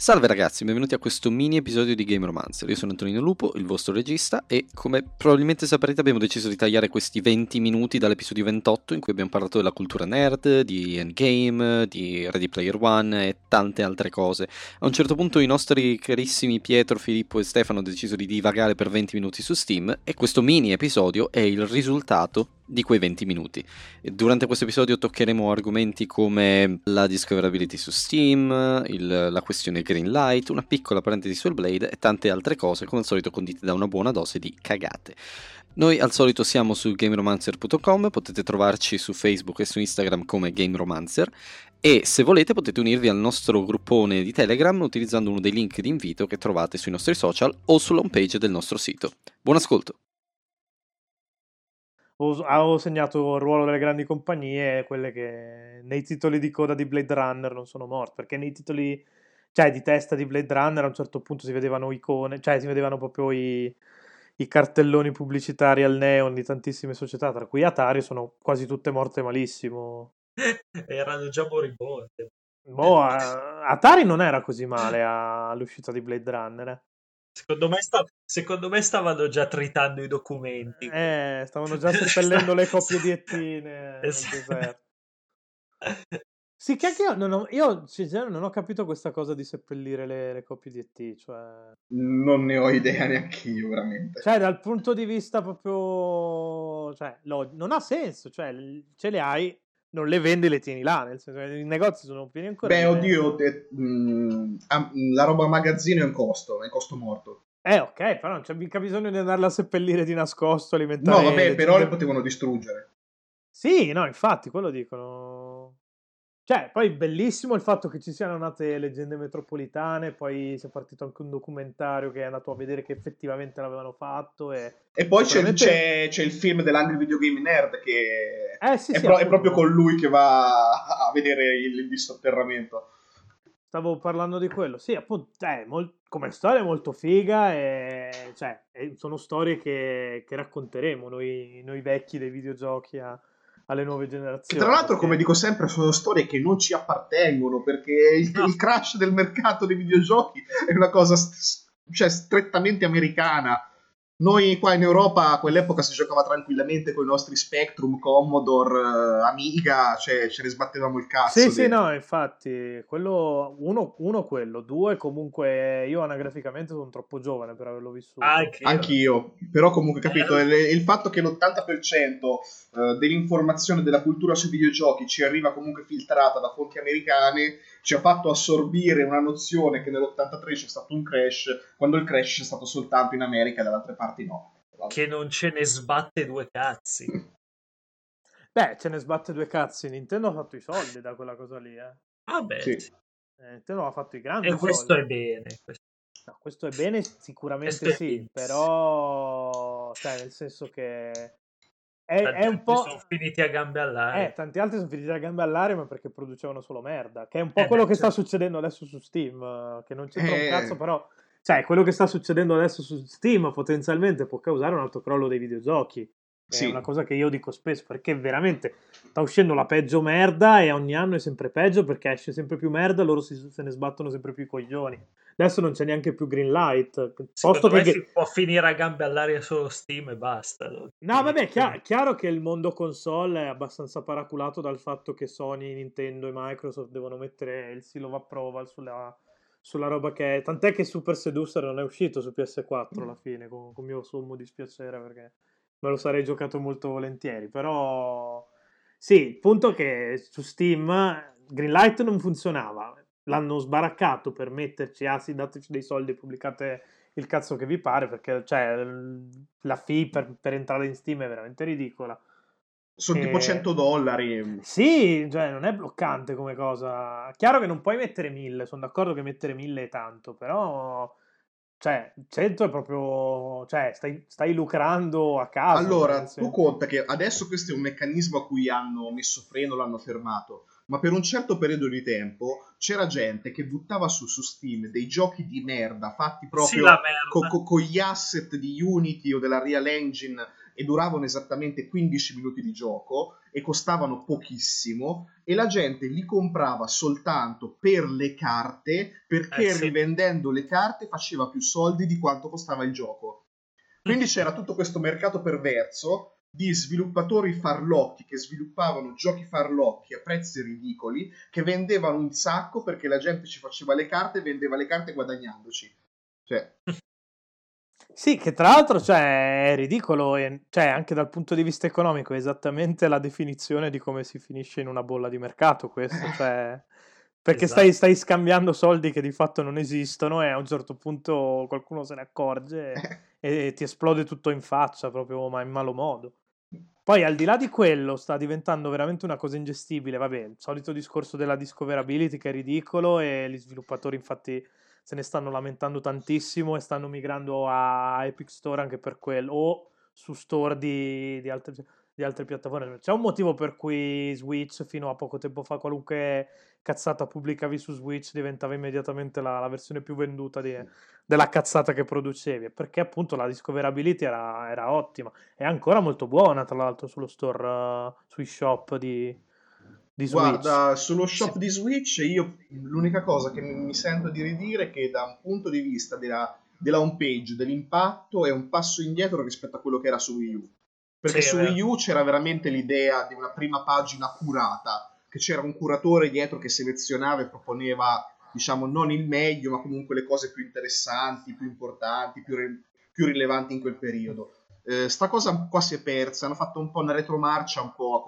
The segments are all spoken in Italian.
Salve ragazzi, benvenuti a questo mini episodio di Game Romancer. Io sono Antonino Lupo, il vostro regista, e come probabilmente saprete abbiamo deciso di tagliare questi 20 minuti dall'episodio 28 in cui abbiamo parlato della cultura nerd, di Endgame, di Ready Player One e tante altre cose. A un certo punto i nostri carissimi Pietro, Filippo e Stefano hanno deciso di divagare per 20 minuti su Steam e questo mini episodio è il risultato di quei 20 minuti. Durante questo episodio toccheremo argomenti come la discoverability su Steam, il, la questione Greenlight, una piccola parentesi sul Blade e tante altre cose, come al solito condite da una buona dose di cagate. Noi al solito siamo su gameromancer.com, potete trovarci su Facebook e su Instagram come GameRomancer e se volete potete unirvi al nostro gruppone di Telegram utilizzando uno dei link di invito che trovate sui nostri social o sulla homepage del nostro sito. Buon ascolto! Ho segnato il ruolo delle grandi compagnie, quelle che nei titoli di coda di Blade Runner non sono morte, perché nei titoli, cioè di testa di Blade Runner a un certo punto si vedevano icone, cioè si vedevano proprio i, i cartelloni pubblicitari al neon di tantissime società, tra cui Atari, sono quasi tutte morte malissimo. Erano già moribonde. Boh, Atari non era così male all'uscita di Blade Runner. Eh. Secondo me, sta... Secondo me, stavano già tritando i documenti. Eh, stavano già seppellendo le coppie di ettine esatto. Sì, che anche io non ho, io non ho capito questa cosa di seppellire le, le coppie di ET, cioè... Non ne ho idea neanche io, veramente. Cioè, dal punto di vista proprio... Cioè, lo, non ha senso, cioè, ce le hai, non le vendi, le tieni là, nel senso che i negozi sono pieni ancora. Beh, oddio, te, mh, mm, la roba magazzino è un costo, è un costo morto. Eh, ok, però non c'è mica bisogno di andarla a seppellire di nascosto, alimentare... No, vabbè, però le potevano distruggere. Sì, no, infatti, quello dicono. Cioè, poi bellissimo il fatto che ci siano nate leggende metropolitane, poi si è partito anche un documentario che è andato a vedere che effettivamente l'avevano fatto. E, e poi sicuramente... c'è, c'è, il film dell'Angry Video Game Nerd che eh, sì, è, sì, pro- è, proprio con lui che va a vedere il, il dissotterramento. Stavo parlando di quello, sì, appunto, eh, mol- come storia è molto figa e, cioè, sono storie che, che racconteremo noi, noi, vecchi dei videogiochi a, alle nuove generazioni. Che tra l'altro, perché... come dico sempre, sono storie che non ci appartengono perché il, no. il crash del mercato dei videogiochi è una cosa st- cioè, strettamente americana noi qua in Europa a quell'epoca si giocava tranquillamente con i nostri Spectrum, Commodore, uh, Amiga, cioè ce ne sbattevamo il cazzo. Sì, di... sì, no, infatti, quello, uno, uno, quello, due comunque io anagraficamente sono troppo giovane per averlo vissuto. Anch'io, Anch'io. però comunque capito, il, il, fatto che l'80% uh, dell'informazione della cultura sui videogiochi ci arriva comunque filtrata da fonti americane ci ha fatto assorbire una nozione che nell'83 c'è stato un crash, quando il crash c'è stato soltanto in America e dall'altre parti no. Che non ce ne sbatte due cazzi. Beh, ce ne sbatte due cazzi. Nintendo ha fatto i soldi da quella cosa lì, eh. Ah, beh. Sì. Eh, Nintendo ha fatto i grandi E questo soldi. è bene. Questo... No, questo è bene, sicuramente questo sì, però, cioè, nel senso che è, è un po'... sono finiti a gambe all'aria. Eh, tanti altri sono finiti a gambe all'aria, ma perché producevano solo merda. Che è un po' eh, quello beh, che sta certo. succedendo adesso su Steam. Che non c'entra eh... un cazzo, però. Cioè, quello che sta succedendo adesso su Steam potenzialmente può causare un altro crollo dei videogiochi. Sì. È una cosa che io dico spesso perché veramente sta uscendo la peggio merda e ogni anno è sempre peggio perché esce sempre più merda e loro si, se ne sbattono sempre più i coglioni. Adesso non c'è neanche più Greenlight. Posto che si può finire a gambe all'aria solo Steam e basta. No, vabbè, è chiaro, chiaro, che il mondo console è abbastanza paraculato dal fatto che Sony, Nintendo e Microsoft devono mettere il seal of approval sulla, sulla roba che è. Tant'è che Super Seducer non è uscito su PS4 alla fine, con, con mio sommo dispiacere perché me lo sarei giocato molto volentieri. Però sì, il punto è che su Steam Greenlight non funzionava l'hanno sbaraccato per metterci, ah sì, dateci dei soldi e pubblicate il cazzo che vi pare, perché cioè, la fee per, per entrare in Steam è veramente ridicola. Sono e... tipo 100 dollari. Sì, cioè non è bloccante come cosa. Chiaro che non puoi mettere 1000, sono d'accordo che mettere 1000 è tanto, però cioè 100 è proprio cioè stai, stai lucrando a caso allora tu conta che adesso questo è un meccanismo a cui hanno messo freno l'hanno fermato ma per un certo periodo di tempo c'era gente che buttava su, su Steam dei giochi di merda fatti proprio sì, con co, co, gli asset di Unity o della Real Engine e duravano esattamente 15 minuti di gioco e costavano pochissimo e la gente li comprava soltanto per le carte perché Eh, sì. rivendendo le carte faceva più soldi di quanto costava il gioco. Quindi c'era tutto questo mercato perverso di sviluppatori farlocchi che sviluppavano giochi farlocchi a prezzi ridicoli che vendevano un sacco perché la gente ci faceva le carte e vendeva le carte guadagnandoci. Cioè, Sì, che tra l'altro cioè, è ridicolo, e, cioè, anche dal punto di vista economico, è esattamente la definizione di come si finisce in una bolla di mercato questo, cioè, perché Esatto. stai, stai scambiando soldi che di fatto non esistono e a un certo punto qualcuno se ne accorge e, e ti esplode tutto in faccia, proprio ma in malo modo. Poi al di là di quello sta diventando veramente una cosa ingestibile, vabbè, il solito discorso della discoverability che è ridicolo e gli sviluppatori infatti se ne stanno lamentando tantissimo e stanno migrando a Epic Store anche per quello o su store di, di altre, di altre piattaforme. C'è un motivo per cui Switch fino a poco tempo fa qualunque cazzata pubblicavi su Switch diventava immediatamente la, la versione più venduta di- della cazzata che producevi, perché appunto la discoverability era, era ottima. È ancora molto buona, tra l'altro, sullo store, eh, sui shop di, di Switch. Guarda, sullo shop di Switch io l'unica cosa che mi, sento di ridire è che da un punto di vista della, della home page, dell'impatto, è un passo indietro rispetto a quello che era su Wii U. Perché Sì, su. Wii U c'era veramente l'idea di una prima pagina curata, che c'era un curatore dietro che selezionava e proponeva, diciamo, non il meglio, ma comunque le cose più interessanti, più importanti, più, ri- più rilevanti in quel periodo. Eh, sta cosa qua si è persa, hanno fatto un po' una retromarcia un po' a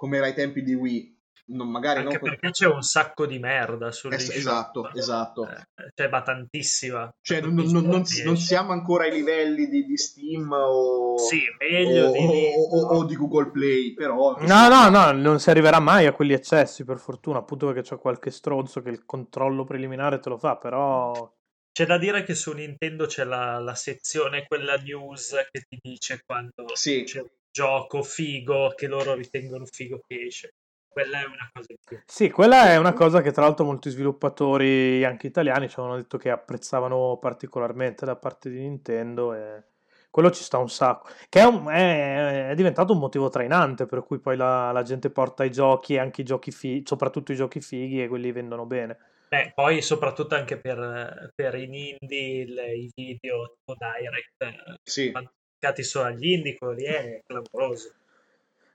com'era, com'era ai tempi di Wii. Non, magari Anche non perché c'è un sacco di merda sul Es- esatto, esatto. Cioè, ma tantissima. Cioè, non, non- non- siamo ancora ai livelli di, di Steam o, Sì, meglio o- di o- o- o di Google Play, però... No, no, no, non si arriverà mai a quegli eccessi, per fortuna, appunto perché c'è qualche stronzo che il controllo preliminare te lo fa, però... C'è da dire che su Nintendo c'è la, la sezione, quella news che ti dice quando Sì. c'è un gioco figo che loro ritengono figo che esce. Quella è una cosa in più. Sì, quella è una cosa che tra l'altro molti sviluppatori, anche italiani, ci avevano detto che apprezzavano particolarmente da parte di Nintendo e quello ci sta un sacco. Che è, un- è- è diventato un motivo trainante per cui poi la, la gente porta i giochi, anche i giochi fighi, soprattutto i giochi fighi e quelli vendono bene. Beh, poi soprattutto anche per, per i indie, il- i video tipo direct, eh, Sì. Dedicati solo agli indie, quello lì è clamoroso.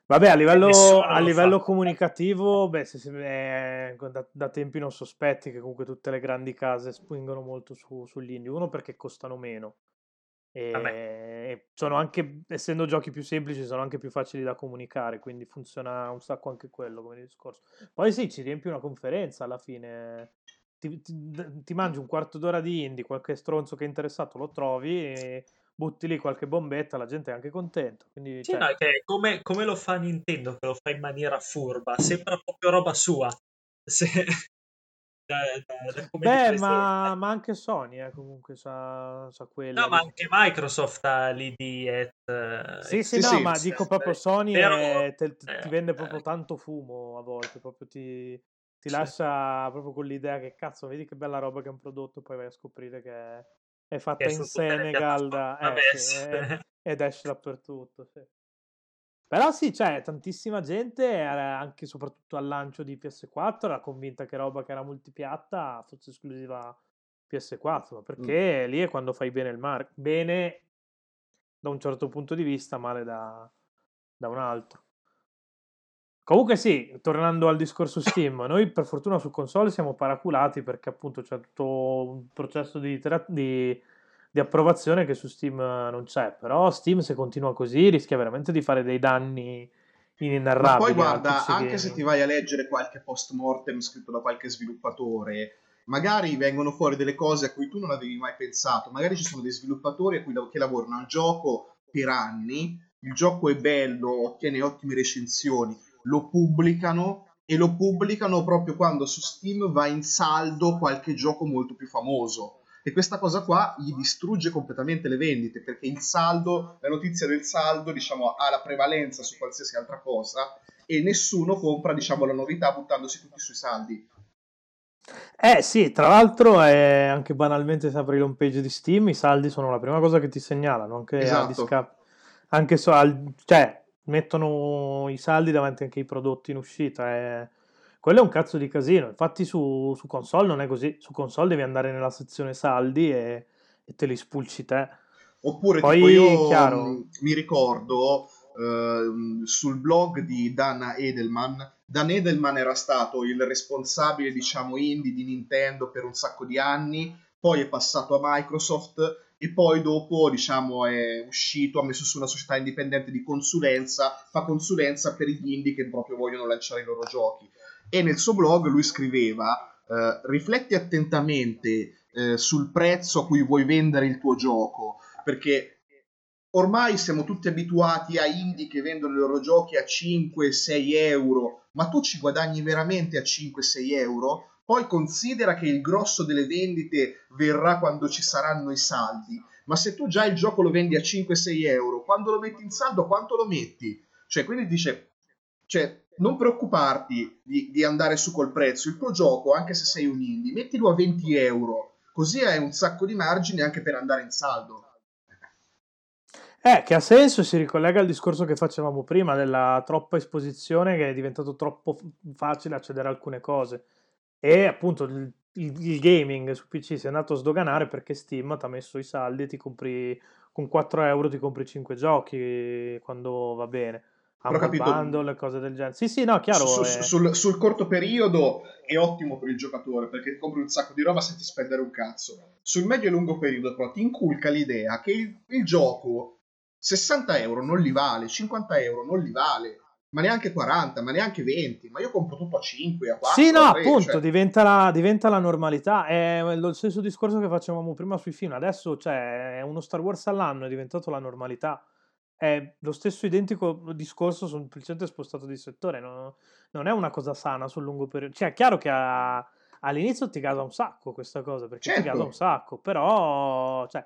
Vabbè, a livello, Nessuno a lo livello comunicativo, beh, se si- eh, da, da tempi non sospetti che comunque tutte le grandi case spingono molto su- sugli indie. Uno perché costano meno e, e sono anche, essendo giochi più semplici, sono anche più facili da comunicare, quindi funziona un sacco anche quello come discorso. Poi sì, ci riempi una conferenza alla fine. Ti, ti- ti mangi un quarto d'ora di indie, qualche stronzo che è interessato lo trovi e butti lì qualche bombetta, la gente è anche contenta. Quindi, Sì, cioè, no, è che come, come lo fa Nintendo, che lo fa in maniera furba, sembra proprio roba sua. Se- da- da- da Beh, ma, ma anche Sony eh, comunque sa, sa quello. No, ma anche Microsoft ha l'ID at... eh, Sì, sì, Sì, no, sì. ma dico proprio Sony Però, è- te- ti eh, vende proprio eh, tanto fumo a volte, proprio ti, ti Sì. lascia proprio con l'idea che cazzo, vedi che bella roba che hanno prodotto, poi vai a scoprire che è, è fatta è in Senegal da- eh, sì, è- ed esce dappertutto. sì. Però sì, c'è tantissima gente, anche soprattutto al lancio di PS4, era convinta che roba che era multipiatta fosse esclusiva PS4, perché lì è quando fai bene il mark bene da un certo punto di vista, male da, da un altro. Comunque sì, tornando al discorso Steam, noi per fortuna su console siamo paraculati perché appunto c'è tutto un processo di, di- di approvazione che su Steam non c'è, però Steam se continua così rischia veramente di fare dei danni Ma inenarrabili. poi al guarda, anche se ti vai a leggere qualche post mortem scritto da qualche sviluppatore, magari vengono fuori delle cose a cui tu non avevi mai pensato. Magari ci sono dei sviluppatori a cui che lavorano al gioco per anni, il gioco è bello, ottiene ottime recensioni, lo pubblicano e lo pubblicano proprio quando su Steam va in saldo qualche gioco molto più famoso. E questa cosa qua gli distrugge completamente le vendite perché il saldo, la notizia del saldo, diciamo, ha la prevalenza su qualsiasi altra cosa e nessuno compra, diciamo, la novità buttandosi tutti sui saldi. Eh sì, tra l'altro è anche banalmente se apri l'home page di Steam, i saldi sono la prima cosa che ti segnalano, anche a, Esatto. discap- anche so, al, cioè, mettono i saldi davanti anche ai prodotti in uscita. E... Quello è un cazzo di casino. Infatti, su, su, console non è così. Su console devi andare nella sezione saldi e, e te li spulci te. Oppure Poi, tipo io chiaro... mi ricordo uh, sul blog di Dan Edelman. Dan Edelman era stato il responsabile, diciamo, indie di Nintendo per un sacco di anni, poi è passato a Microsoft e poi dopo diciamo è uscito, ha messo su una società indipendente di consulenza, fa consulenza per gli indie che proprio vogliono lanciare i loro giochi. E nel suo blog lui scriveva eh, rifletti attentamente eh, sul prezzo a cui vuoi vendere il tuo gioco perché ormai siamo tutti abituati a indie che vendono i loro giochi a 5-6 euro ma tu ci guadagni veramente a 5-6 euro poi considera che il grosso delle vendite verrà quando ci saranno i saldi, ma se tu già il gioco lo vendi a 5-6 euro, quando lo metti in saldo quanto lo metti? Cioè, quindi dice, cioè, non preoccuparti di, di andare su col prezzo, il tuo gioco, anche se sei un indie, mettilo a 20 euro, così hai un sacco di margine anche per andare in saldo. Eh, che ha senso, si ricollega al discorso che facevamo prima della troppa esposizione che è diventato troppo facile accedere a alcune cose. E appunto il, il, il, gaming su PC si è andato a sdoganare perché Steam ti ha messo i saldi e ti compri con 4 euro ti compri 5 giochi quando va bene. Però capito, bundle, cose del genere. Sì, sì, no, chiaro. Su, è... sul, sul, corto periodo è ottimo per il giocatore perché ti compri un sacco di roba senza spendere un cazzo. Sul medio e lungo periodo, però, ti inculca l'idea che il, il gioco 60 euro non li vale, 50 euro non li vale ma neanche 40, ma neanche 20, ma io compro tutto a 5, a 4. Sì, no, 3, appunto, cioè... diventa, la, diventa, la, normalità. È lo stesso discorso che facevamo prima sui film. Adesso, cioè, uno Star Wars all'anno è diventato la normalità. È lo stesso identico discorso, semplicemente spostato di settore. Non, non è una cosa sana sul lungo periodo. Cioè, è chiaro che a, all'inizio ti gasa un sacco questa cosa, perché certo. ti gasa un sacco, però... Cioè,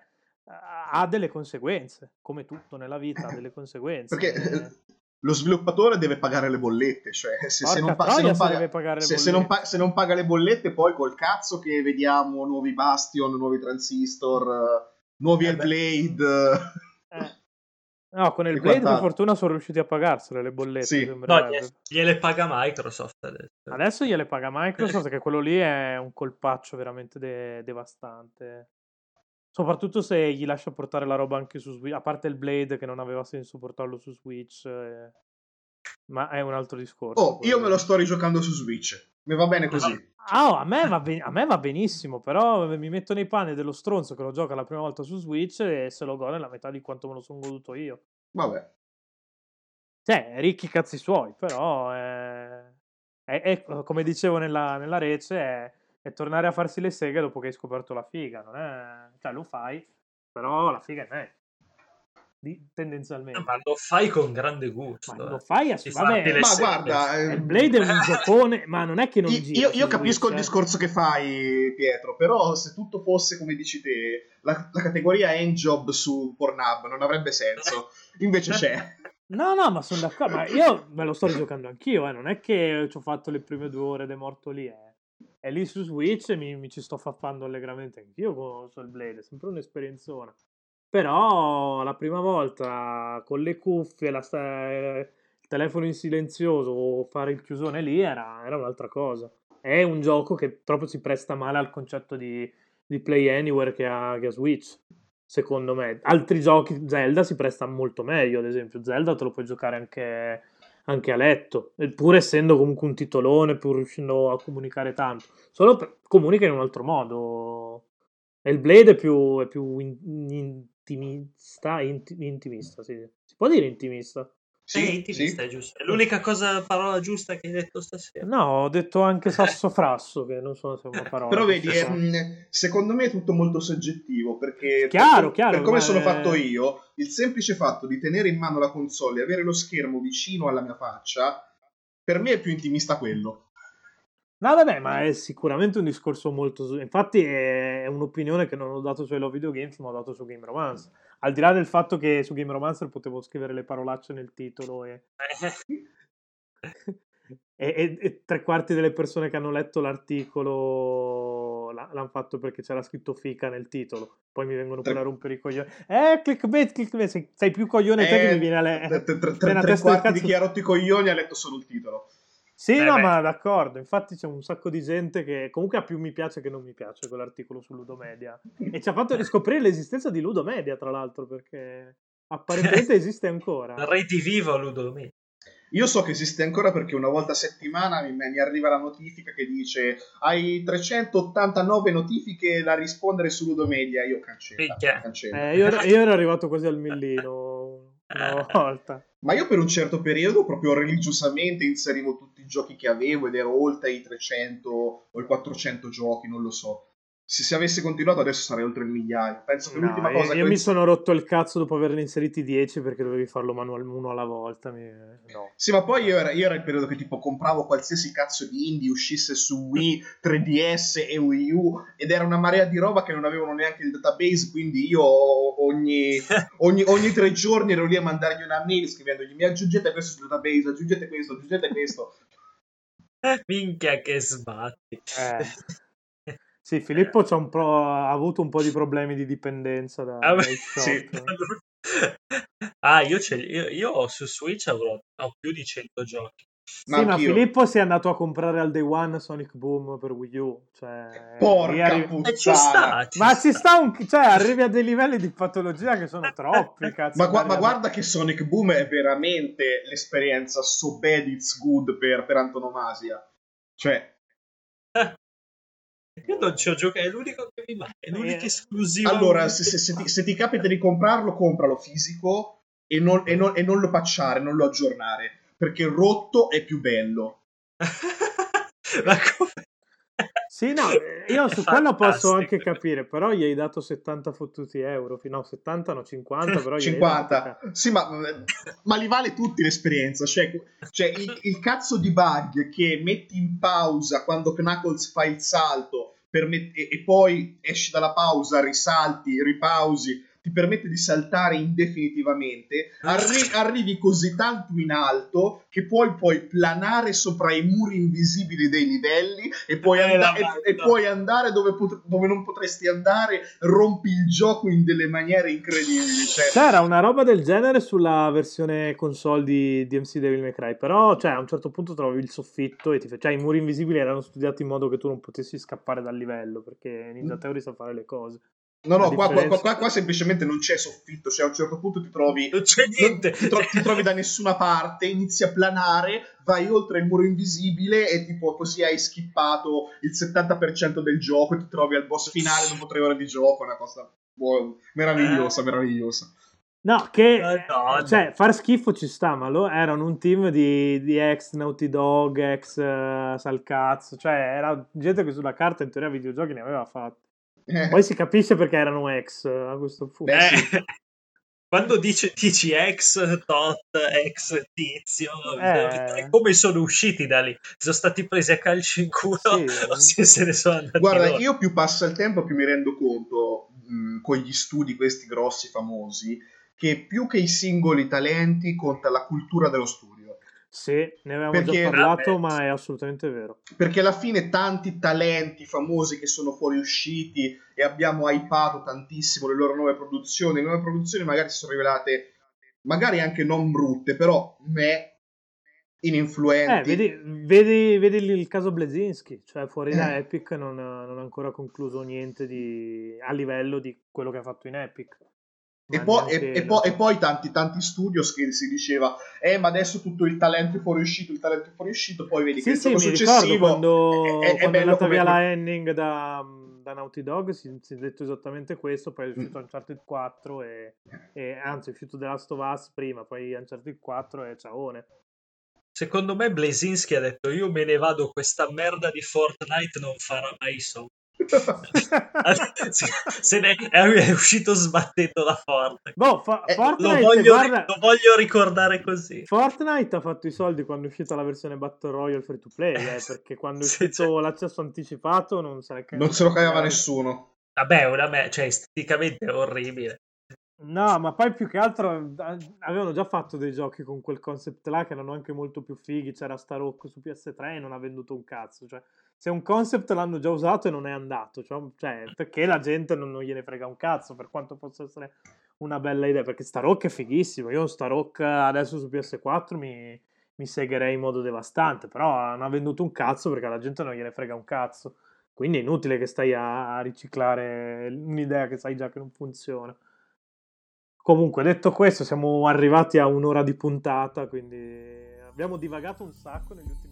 ha delle conseguenze, come tutto nella vita ha delle conseguenze. Perché lo sviluppatore deve pagare le bollette, cioè se, se, non, pa- se, non, paga, se, se, non, pa- se non paga le bollette poi col cazzo che vediamo nuovi Bastion, nuovi Transistor, nuovi eh Hellblade. Eh. No, con il Blade per fortuna sono riusciti a pagarsele le bollette. Sì. No, gliele paga Microsoft adesso. Adesso gliele paga Microsoft, che quello lì è un colpaccio veramente de- devastante. Soprattutto se gli lascia portare la roba anche su Switch, a parte il Blade che non aveva senso portarlo su Switch, eh... ma è un altro discorso. Oh, io me lo sto rigiocando su Switch, mi va bene così. Ah, oh, a, me va ben- a me va benissimo, però mi metto nei panni dello stronzo che lo gioca la prima volta su Switch e se lo gode la metà di quanto me lo sono goduto io. Vabbè. Cioè, ricchi cazzi suoi, però è... È, è, come dicevo nella, nella rece, è è tornare a farsi le seghe dopo che hai scoperto la figa. Non è... Cioè, lo fai, però la figa è meglio. Di, tendenzialmente. Ma lo fai con grande gusto. Ma lo eh. fai a Vabbè, ma guarda, il eh, Blade è un giocone, ma non è che non gira. Io, io capisco Switch, il discorso che fai, Pietro, però se tutto fosse come dici te, la, la categoria Endjob su Pornhub non avrebbe senso. Invece c'è. No, no, ma sono d'accordo. Ma io me lo sto rigiocando anch'io, eh. non è che ci ho fatto le prime due ore ed è morto lì, eh. E lì su Switch mi, mi ci sto faffando allegramente anch'io con Soul Blade, è sempre un'esperienzona. Però la prima volta con le cuffie, la, il telefono in silenzioso o fare il chiusone lì era, era, un'altra cosa. È un gioco che proprio si presta male al concetto di, di Play Anywhere che ha, che ha Switch, secondo me. Altri giochi, Zelda si presta molto meglio, ad esempio. Zelda te lo puoi giocare anche anche a letto, pur essendo comunque un titolone, pur riuscendo a comunicare tanto. Solo per, comunica in un altro modo. E il Blade è più, è più in, intimista, inti, intimista, sì. Si può dire intimista? Sì, è intimista, sì. è giusto. È l'unica cosa, parola giusta che hai detto stasera. No, ho detto anche sassofrasso, che non so se è una parola. Però vedi, è, secondo me è tutto molto soggettivo, perché chiaro, per, chiaro, per come sono è... fatto io, il semplice fatto di tenere in mano la console e avere lo schermo vicino alla mia faccia, per me è più intimista quello. No, vabbè, ma è sicuramente un discorso molto. Infatti, è un'opinione che non ho dato su Hello Video Games, ma ho dato su Game Romance. Al di là del fatto che su Game Romancer potevo scrivere le parolacce nel titolo e... e, e, e tre quarti delle persone che hanno letto l'articolo l'hanno fatto perché c'era scritto fica nel titolo. Poi mi vengono Tre- pure a rompere i coglioni. Eh, clickbait, clickbait. Sei, sei più coglione te che mi Eh, viene alle... tre- tre- tre- a tre del quarti di chi ha rotto i coglioni ha letto solo il titolo. Sì, Eh, no, beh. ma d'accordo. Infatti c'è un sacco di gente che comunque ha più mi piace che non mi piace quell'articolo su Ludomedia. E ci ha fatto riscoprire l'esistenza di Ludomedia, tra l'altro, perché apparentemente esiste ancora. Redivivo Ludomini. Io so che esiste ancora perché una volta a settimana mi, mi arriva la notifica che dice hai 389 notifiche da rispondere su Ludomedia. Io cancella. Eh, io, ero, io ero arrivato quasi al millino una volta. Ma io per un certo periodo proprio religiosamente inserivo tutti i giochi che avevo ed ero oltre i 300 o i 400 giochi, non lo so. Se, se avessi continuato adesso sarei oltre il migliaio. Penso che No, l'ultima io, cosa io che mi sono rotto il cazzo dopo averne inseriti 10 perché dovevi farlo manual uno alla volta. mi- No. Sì, ma poi io era, io era il periodo che tipo compravo qualsiasi cazzo di indie uscisse su Wii, 3DS e Wii U ed era una marea di roba che non avevano neanche il database, quindi io ogni, ogni, ogni tre giorni ero lì a mandargli una mail scrivendogli mi aggiungete questo sul database, aggiungete questo, aggiungete questo. Minchia che sbatti. Eh. Sì, Filippo c'ha un po', ha avuto un po' di problemi di dipendenza da, Ah, beh, dai shop. sì. Ah, io, io, io ho su Switch avrò ho più di 100 giochi. Sì, ma. Filippo si è andato a comprare al day one Sonic Boom per Wii U. Cioè, Porca arri- puttana. E ci sta, ci Ma sta. ci sta un... Cioè, arrivi a dei livelli di patologia che sono troppi, cazzo. Ma, ma guarda che Sonic Boom è veramente l'esperienza so bad it's good per, per antonomasia. Cioè, Io non ci ho giocato, è l'unico che mi manca, è l'unica Eh, esclusiva. allora, se, se- se ti, se ti capita di comprarlo, compralo fisico e non, e non- e non lo patchare, non lo aggiornare, perché rotto è più bello. Ma come? Sì, no, io su quello posso anche capire, però gli hai dato 70 fottuti euro, no, 70 no, 50, però gli hai dato 50. Sì, ma, ma li vale tutti l'esperienza. Cioè, cioè il, il cazzo di bug che metti in pausa quando Knuckles fa il salto per met- e, e poi esci dalla pausa, risalti, ripausi, ti permette di saltare indefinitivamente. Arri- arrivi così tanto in alto che poi puoi planare sopra i muri invisibili dei livelli e puoi, Eh, la e- e puoi andare dove, pot- dove non potresti andare, rompi il gioco in delle maniere incredibili. Cioè, C'era una roba del genere sulla versione console di DMC Devil May Cry, però cioè, a un certo punto trovi il soffitto e ti fa... cioè i muri invisibili erano studiati in modo che tu non potessi scappare dal livello, perché Ninja Mm. Theory sa fare le cose. No, no, qua, qua- qua- qua semplicemente non c'è soffitto, cioè a un certo punto ti trovi, Non c'è niente. ti, tro- ti trovi da nessuna parte, inizi a planare, vai oltre il muro invisibile e tipo così hai skippato il 70% del gioco e ti trovi al boss finale dopo tre ore di gioco, una cosa boh, meravigliosa, Eh. meravigliosa. No, che Madonna. cioè, far schifo ci sta, ma lo, erano un team di, di ex Naughty Dog, ex uh, Salcazzo, cioè era gente che sulla carta in teoria videogiochi ne aveva fatti. Eh, Poi si capisce perché erano ex eh, a questo punto. Beh. Eh, Quando dice, dici ex tot, ex tizio, Eh. come sono usciti da lì? Sono stati presi a calci in culo Sì. o se se ne sono andati Guarda, loro? io più passa il tempo più mi rendo conto, mh, con gli studi questi grossi, famosi, che più che i singoli talenti conta la cultura dello studio. Sì, ne avevamo Perché- già parlato, Vabbè. ma è assolutamente vero. Perché alla fine tanti talenti famosi che sono fuoriusciti e abbiamo hypato tantissimo le loro nuove produzioni, le nuove produzioni magari si sono rivelate magari anche non brutte, però me Eh, ininfluenti. vedi, vedi, vedi il caso Blazinski, cioè fuori da Eh. Epic non, non ha ancora concluso niente di, a livello di quello che ha fatto in Epic. E, poi, e- e poi- e poi tanti, tanti studios che si diceva, eh, ma adesso tutto il talento è fuoriuscito, il talento è fuoriuscito, poi vedi che Sì, il sì, ricordo successivo quando, è, è- quando è andata via la Henning da, da Naughty Dog si, si è detto esattamente questo, poi è uscito Mm. Uncharted 4 e, e anzi è uscito The Last of Us prima, poi Uncharted 4 e ciaone. Secondo me Blazinski ha detto io me ne vado, questa merda di Fortnite non farà mai so. Se ne è uscito sbattendo la Fortnite. boh, fa- Eh, Lo Fortnite, voglio, guarda, lo voglio ricordare così. Fortnite ha fatto i soldi quando è uscita la versione Battle Royale free to play, eh, perché quando è Sì, uscito l'accesso anticipato non. Non se lo cagava nessuno. Vabbè, una me- cioè, esteticamente è orribile. No, ma poi più che altro eh, avevano già fatto dei giochi con quel concept là che erano anche molto più fighi. C'era Star Oak su PS3 e non ha venduto un cazzo. Cioè, se un concept l'hanno già usato e non è andato, cioè, cioè perché la gente non, non, gliene frega un cazzo, per quanto possa essere una bella idea, perché sta rock è fighissimo, io sta rock adesso su PS4 mi, mi segherei in modo devastante, però non ha venduto un cazzo perché la gente non gliene frega un cazzo, quindi è inutile che stai a, a riciclare un'idea che sai già che non funziona. Comunque, detto questo, siamo arrivati a un'ora di puntata, quindi abbiamo divagato un sacco negli ultimi